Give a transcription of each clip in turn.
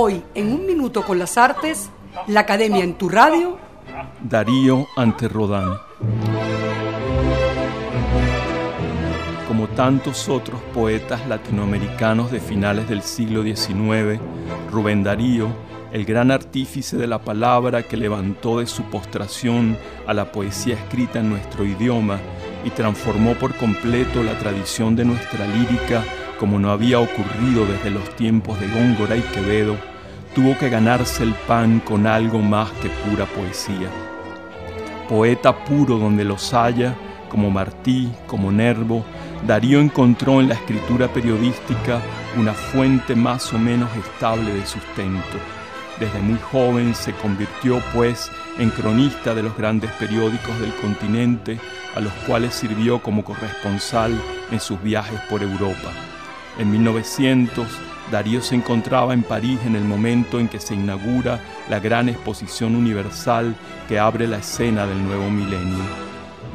Hoy, en un minuto con las artes, la Academia en tu radio. Darío ante Rodán. Como tantos otros poetas latinoamericanos de finales del siglo XIX, Rubén Darío, el gran artífice de la palabra que levantó de su postración a la poesía escrita en nuestro idioma y transformó por completo la tradición de nuestra lírica como no había ocurrido desde los tiempos de Góngora y Quevedo, tuvo que ganarse el pan con algo más que pura poesía. Poeta puro donde los haya, como Martí, como Nervo, Darío encontró en la escritura periodística una fuente más o menos estable de sustento. Desde muy joven se convirtió, pues, en cronista de los grandes periódicos del continente, a los cuales sirvió como corresponsal en sus viajes por Europa. En 1900, Darío se encontraba en París en el momento en que se inaugura la gran exposición universal que abre la escena del nuevo milenio.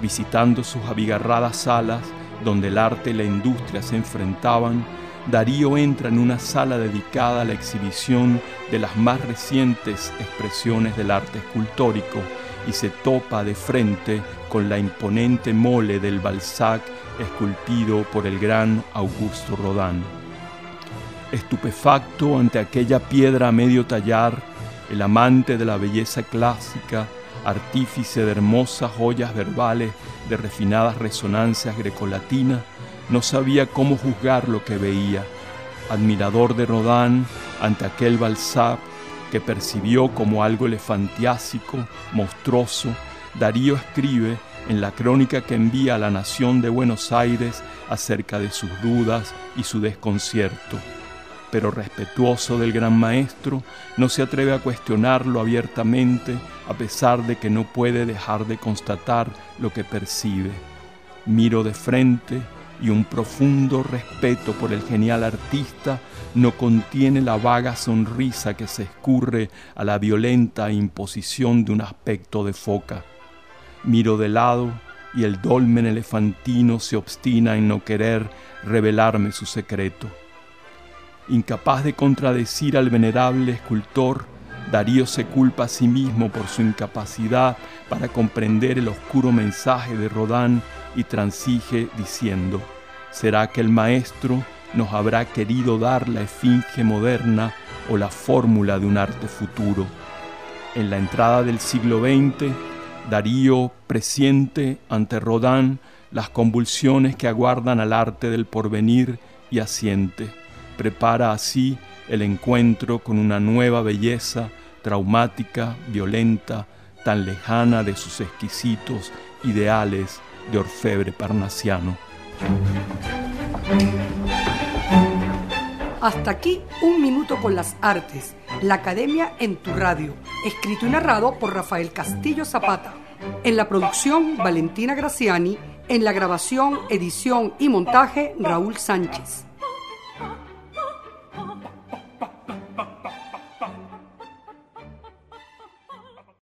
Visitando sus abigarradas salas, donde el arte y la industria se enfrentaban, Darío entra en una sala dedicada a la exhibición de las más recientes expresiones del arte escultórico y se topa de frente con la imponente mole del Balzac esculpido por el gran Augusto Rodin. Estupefacto ante aquella piedra a medio tallar, el amante de la belleza clásica, artífice de hermosas joyas verbales de refinadas resonancias grecolatinas, no sabía cómo juzgar lo que veía. Admirador de Rodin ante aquel Balzac que percibió como algo elefantiásico, monstruoso, Darío escribe en la crónica que envía a la nación de Buenos Aires acerca de sus dudas y su desconcierto. Pero respetuoso del gran maestro, no se atreve a cuestionarlo abiertamente a pesar de que no puede dejar de constatar lo que percibe. Miro de frente y un profundo respeto por el genial artista no contiene la vaga sonrisa que se escurre a la violenta imposición de un aspecto de foca. Miro de lado y el dolmen elefantino se obstina en no querer revelarme su secreto. Incapaz de contradecir al venerable escultor, Darío se culpa a sí mismo por su incapacidad para comprender el oscuro mensaje de Rodán y transige diciendo, ¿será que el maestro nos habrá querido dar la esfinge moderna o la fórmula de un arte futuro? En la entrada del siglo XX, Darío presiente ante Rodán las convulsiones que aguardan al arte del porvenir y asiente. Prepara así el encuentro con una nueva belleza traumática, violenta, tan lejana de sus exquisitos ideales de orfebre parnasiano. Hasta aquí un minuto con las artes, la Academia en tu radio, escrito y narrado por Rafael Castillo Zapata. En la producción, Valentina Graciani. En la grabación, edición y montaje, Raúl Sánchez.